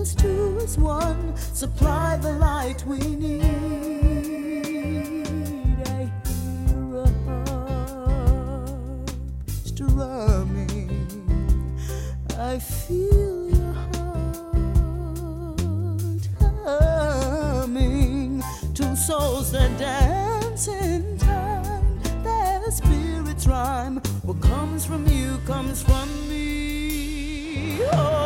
Us two as one. Supply the light we need. I hear a harp strumming. I feel your heart humming. Two souls that dance in time. Their spirits rhyme. What comes from you comes from me. Oh,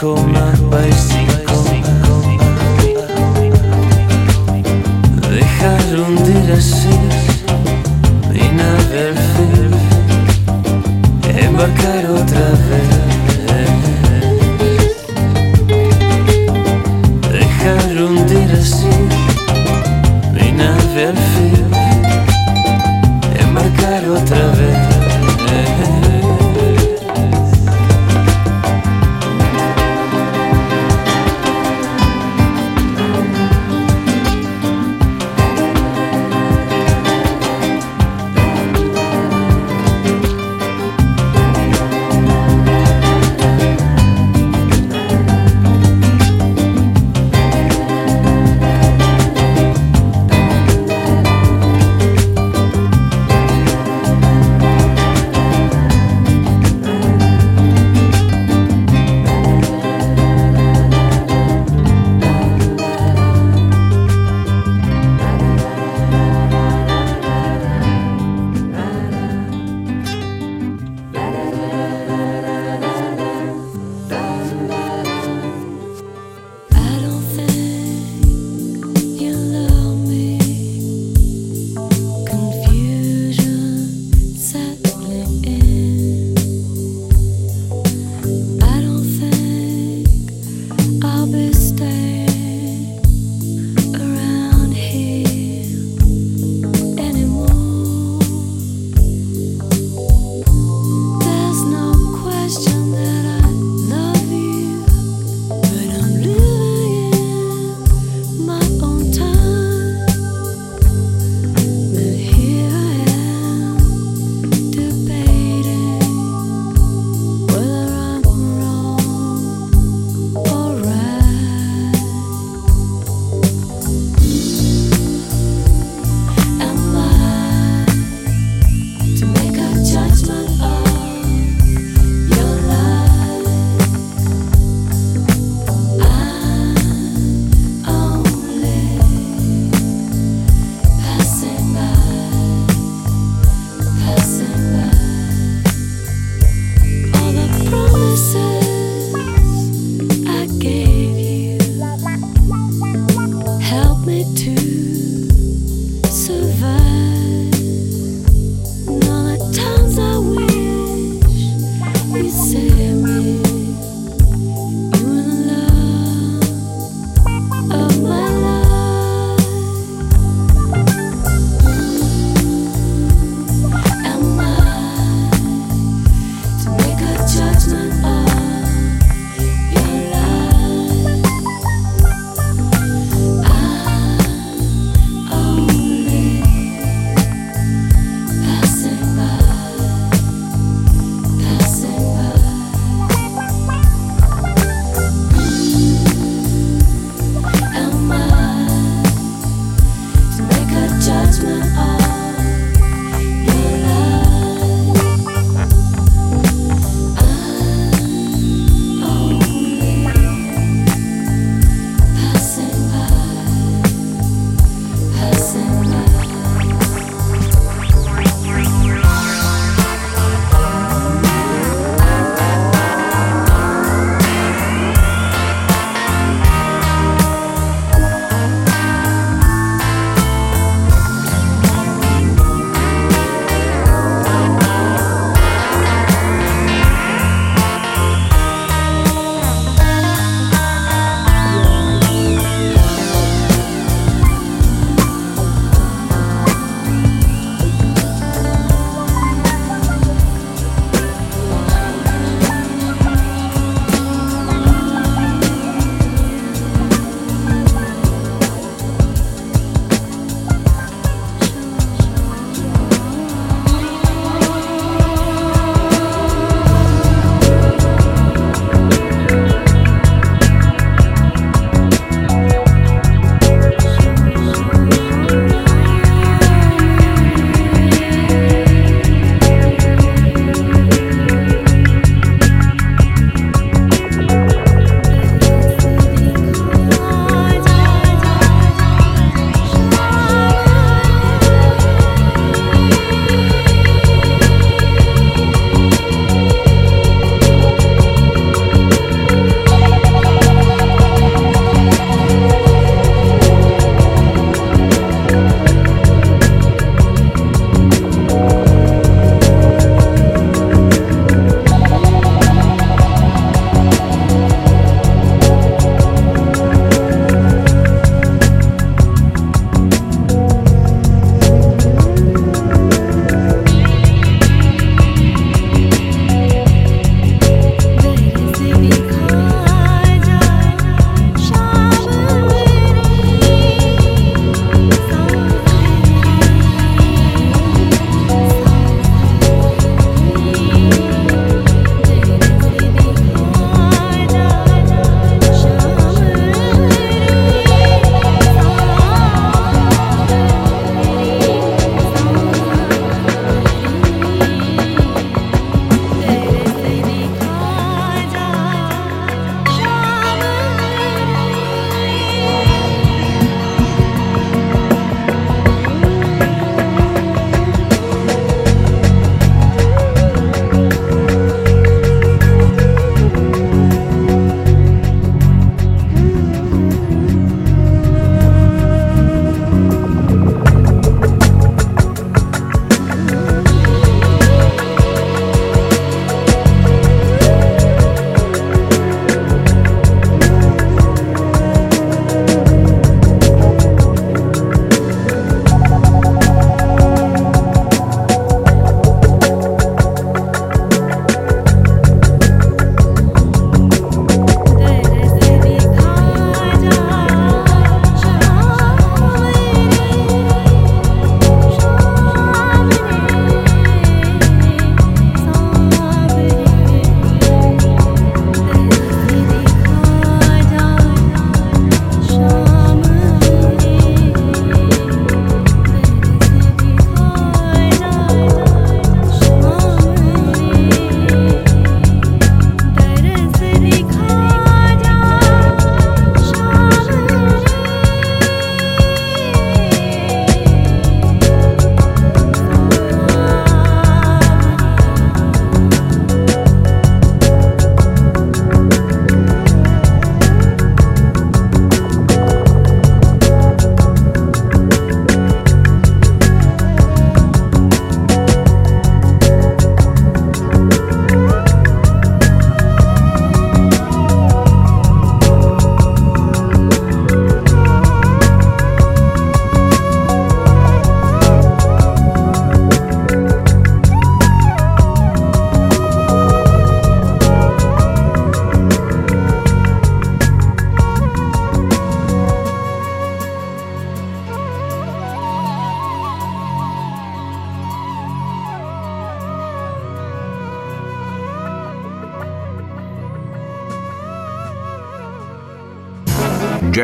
viejo más básico. Dejar hundir así, sin haber embarcar.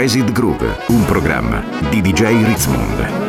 Jazzed Groove, un programma di DJ Ritzmond.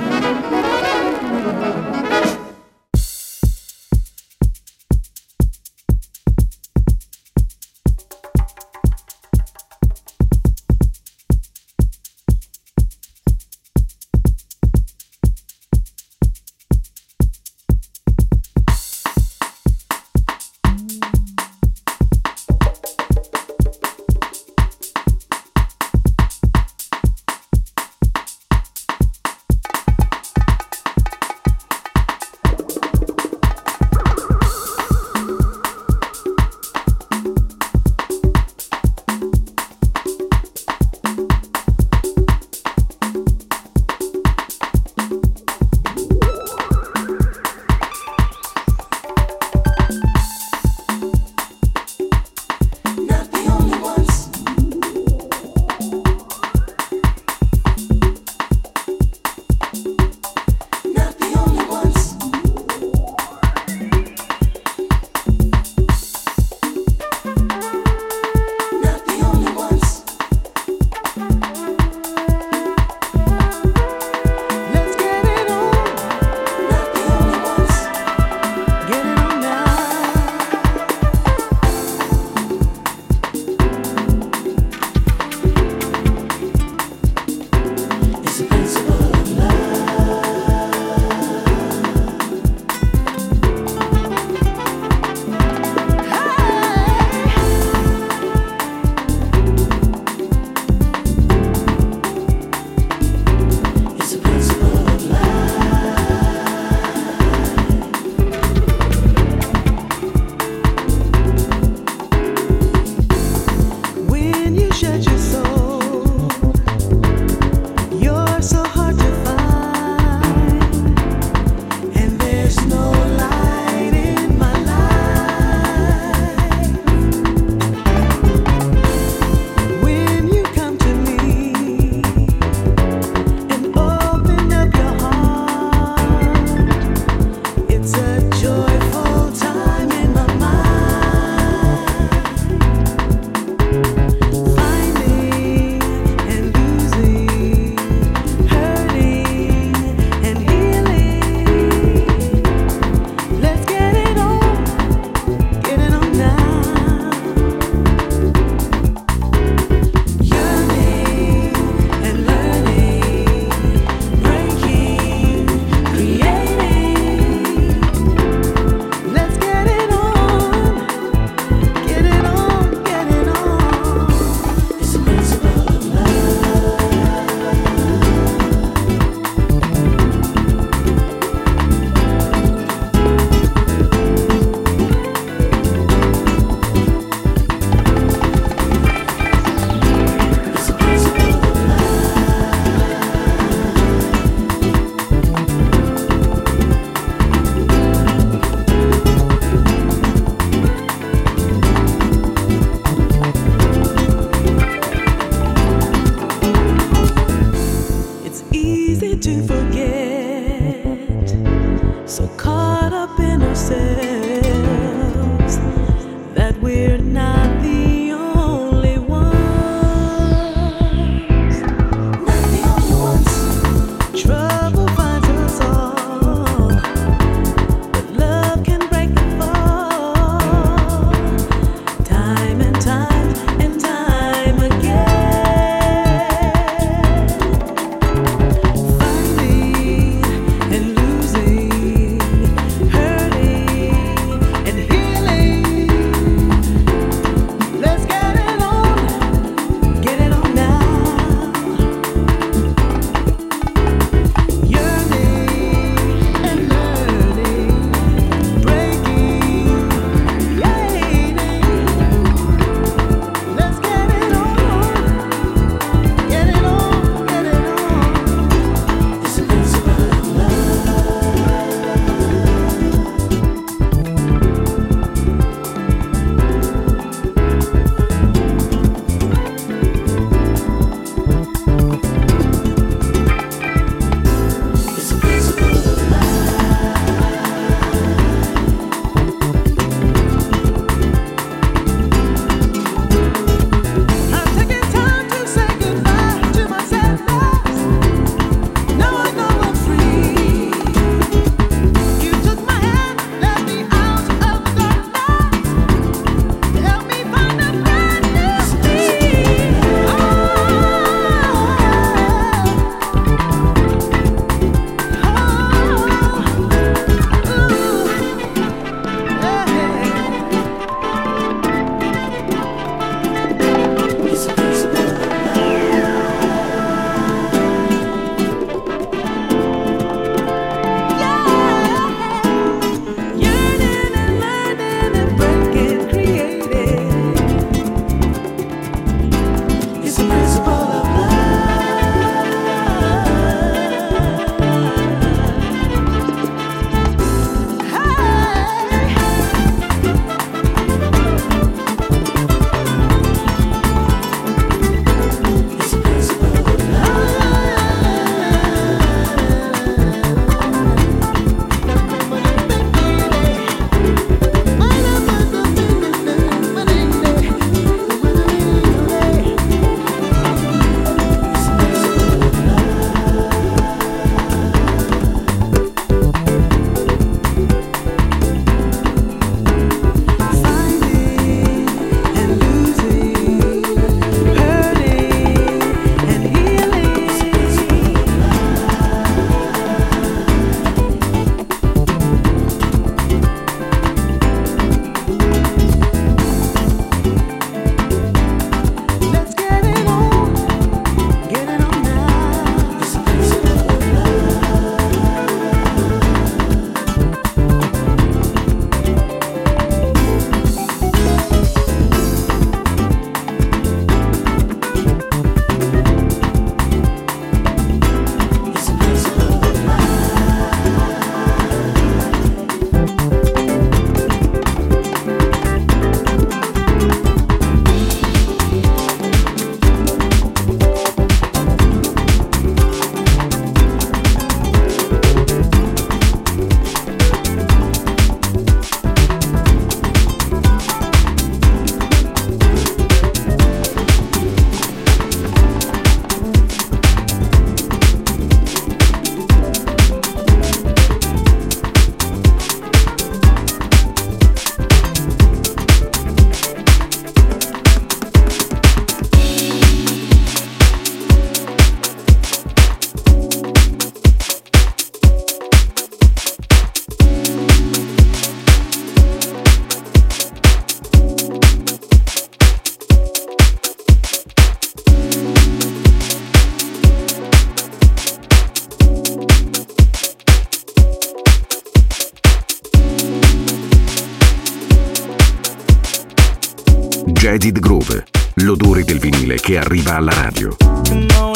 Reddit Groove, l'odore del vinile che arriva alla radio. You know,